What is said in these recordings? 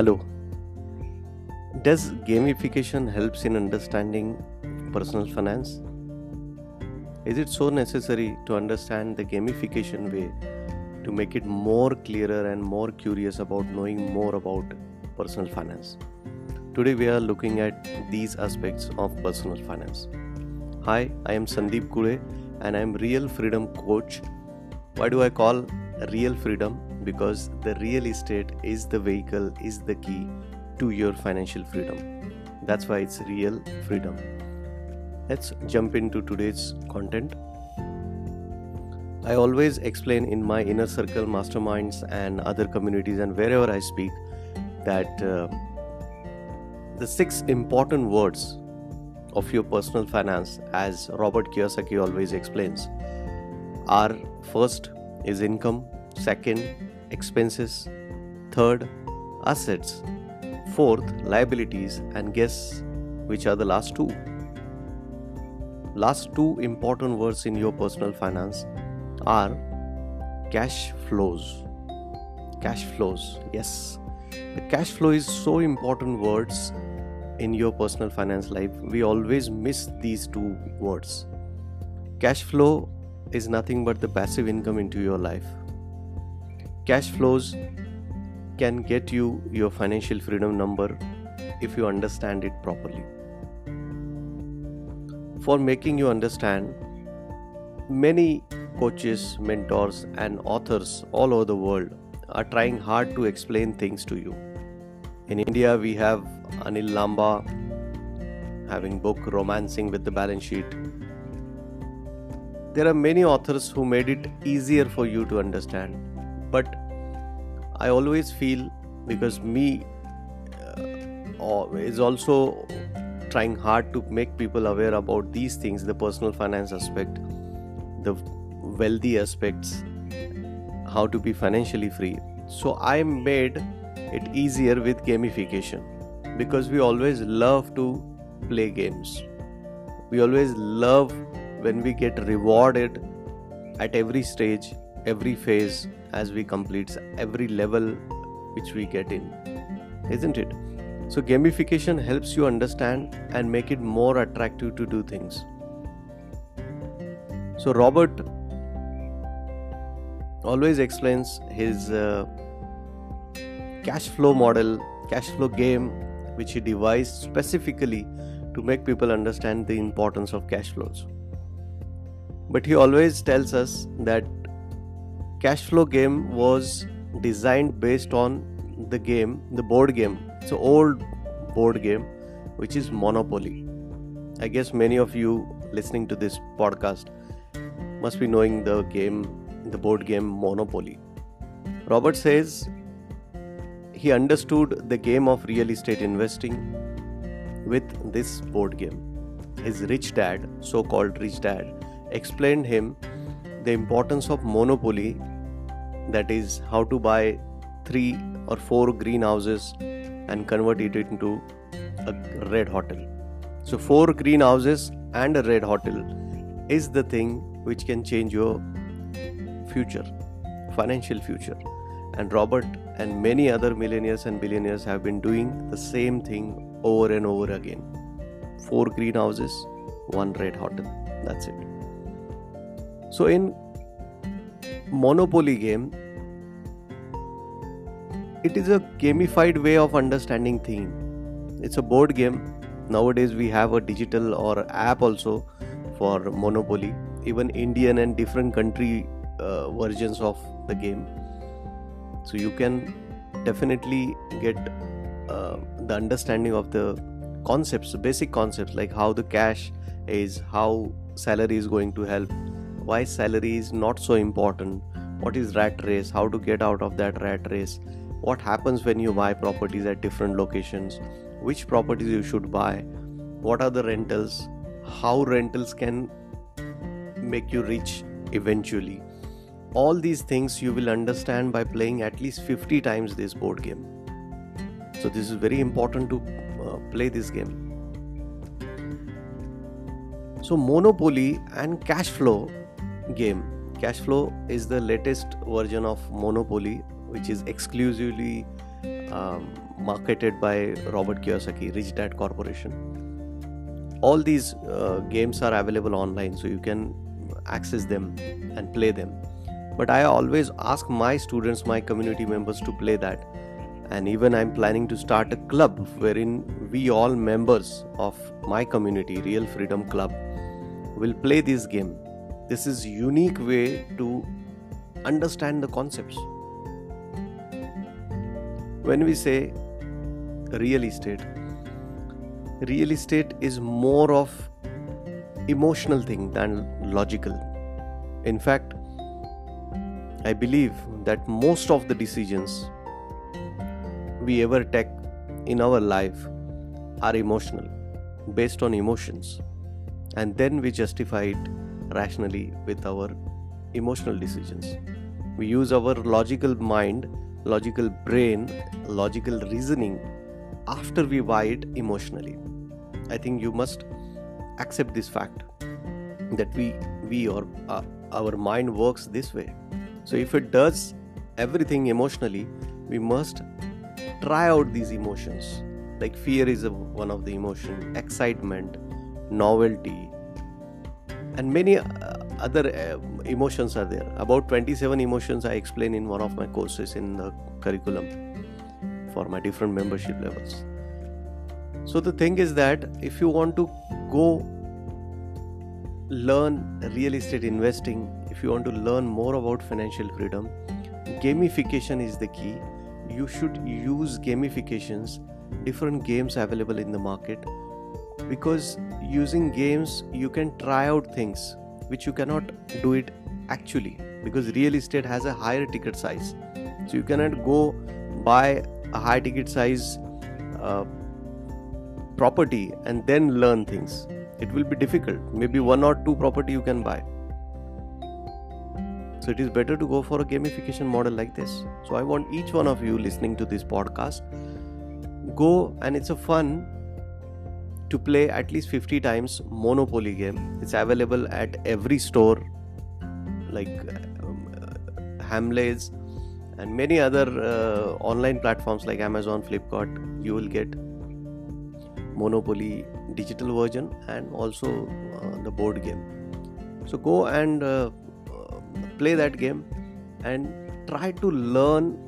Hello. Does gamification helps in understanding personal finance? Is it so necessary to understand the gamification way to make it more clearer and more curious about knowing more about personal finance? Today we are looking at these aspects of personal finance. Hi, I am Sandeep Kule and I am Real Freedom Coach. Why do I call Real Freedom? Because the real estate is the vehicle, is the key to your financial freedom. That's why it's Real Freedom. Let's jump into today's content. I always explain in my inner circle masterminds and other communities and wherever I speak that uh, the six important words of your personal finance, as Robert Kiyosaki always explains, are first is income, second, expenses, third, assets, fourth, liabilities, and guess which are the last two. Last two important words in your personal finance are cash flows. Cash flows, yes. The cash flow is so important words in your personal finance life. We always miss these two words. Cash flow is nothing but the passive income into your life. Cash flows can get you your financial freedom number if you understand it properly. For making you understand, many coaches, mentors, and authors all over the world are trying hard to explain things to you. In India, we have Anil Lamba having book Romancing with the Balance Sheet. There are many authors who made it easier for you to understand, but I always feel because me uh, is also trying hard to make people aware about these things the personal finance aspect, the wealthy aspects, how to be financially free. So I made it easier with gamification because we always love to play games. We always love when we get rewarded at every stage, every phase as we complete every level which we get in. Isn't it? So, gamification helps you understand and make it more attractive to do things. So, Robert always explains his uh, cash flow model, cash flow game, which he devised specifically to make people understand the importance of cash flows. But he always tells us that cash flow game was designed based on the game, the board game. It's an old board game which is Monopoly. I guess many of you listening to this podcast must be knowing the game, the board game Monopoly. Robert says he understood the game of real estate investing with this board game. His rich dad, so called rich dad, explained him the importance of monopoly that is how to buy three or four greenhouses and convert it into a red hotel. So four greenhouses and a red hotel is the thing which can change your future financial future. And robert and many other millionaires and billionaires have been doing the same thing over and over again. Four greenhouses one red hotel. That's it so in monopoly game it is a gamified way of understanding thing it's a board game. Nowadays we have a digital or app also for monopoly. Even indian and different country uh, versions of the game. So you can definitely get uh, the understanding of the concepts basic concepts like how the cash is how salary is going to help why salary is not so important? What is rat race? How to get out of that rat race? What happens when you buy properties at different locations? Which properties you should buy? What are the rentals? How rentals can make you rich eventually? All these things you will understand by playing at least 50 times this board game. So this is very important to uh, play this game. So monopoly and cash flow game cash flow is the latest version of monopoly which is exclusively um, marketed by Robert Kiyosaki, Rich Dad Corporation. All these uh, games are available online, so you can access them and play them. But I always ask my students, my community members to play that. And even I'm planning to start a club wherein we all members of my community, Real Freedom Club, will play this game. This is unique way to understand the concepts. When we say real estate, real estate is more of emotional thing than logical. In fact, I believe that most of the decisions we ever take in our life are emotional, based on emotions, and then we justify it rationally with our emotional decisions. We use our logical mind, logical brain, logical reasoning after we buy it emotionally. I think you must accept this fact that we we or uh, our mind works this way so if it does everything emotionally we must try out these emotions like fear is a, one of the emotion excitement novelty and many uh, other uh, emotions are there. About 27 emotions i explain in one of my courses in the curriculum for my different membership levels. So the thing is that if you want to go learn real estate investing if you want to learn more about financial freedom gamification is the key. You should use gamifications different games available in the market because using games you can try out things which you cannot do it actually. Because real estate has a higher ticket size. So you cannot go buy a high ticket size uh, property and then learn things. It will be difficult. Maybe one or two property you can buy. So it is better to go for a gamification model like this. So I want each one of you listening to this podcast go and it's a fun to play at least 50 times Monopoly game. It's available at every store like um, uh, Hamleys and many other uh, online platforms like Amazon, Flipkart. You will get Monopoly digital version and also uh, the board game. So go and uh, play that game and try to learn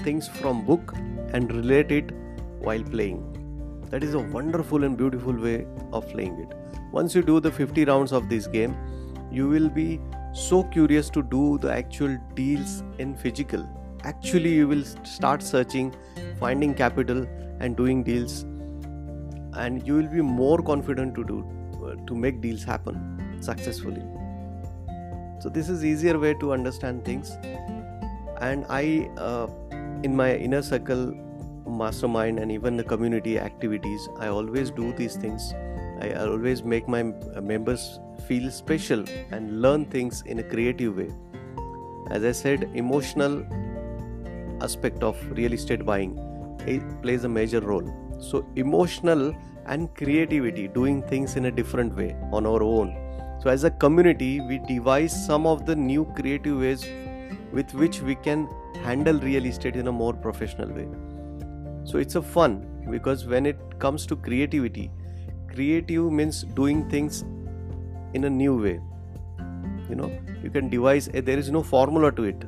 things from book and relate it while playing that is a wonderful and beautiful way of playing it. Once you do the 50 rounds of this game you will be so curious to do the actual deals in physical. Actually you will start searching finding capital and doing deals. And you will be more confident to do uh, to make deals happen successfully. So this is easier way to understand things. And i uh, in my inner circle mastermind and even the community activities i always do these things. I always make my members feel special and learn things in a creative way. As i said emotional aspect of real estate buying it plays a major role. So emotional and creativity doing things in a different way on our own. So, as a community, we devise some of the new creative ways with which we can handle real estate in a more professional way. So, it's a fun because when it comes to creativity, creative means doing things in a new way. You know, you can devise, a, there is no formula to it.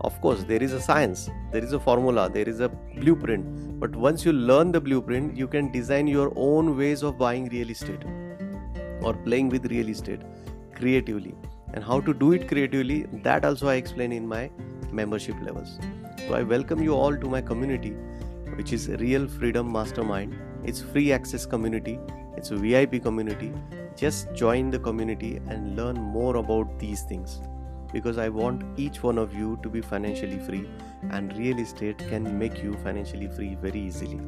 Of course, there is a science, there is a formula, there is a blueprint. But once you learn the blueprint, you can design your own ways of buying real estate or playing with real estate creatively and how to do it creatively that also i explain in my membership levels so i welcome you all to my community which is real freedom mastermind. It's free access community. It's a vip community. Just join the community and learn more about these things. Because i want each one of you to be financially free and real estate can make you financially free very easily.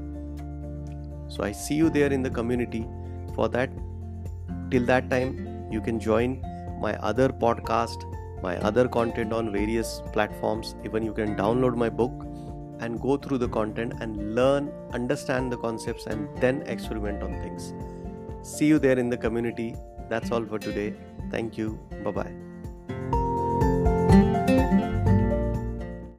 So i see you there in the community. For that till that time you can join my other podcast my other content on various platforms. Even you can download my book and go through the content and learn understand the concepts and then experiment on things. See you there in the community. That's all for today. Thank you. Bye bye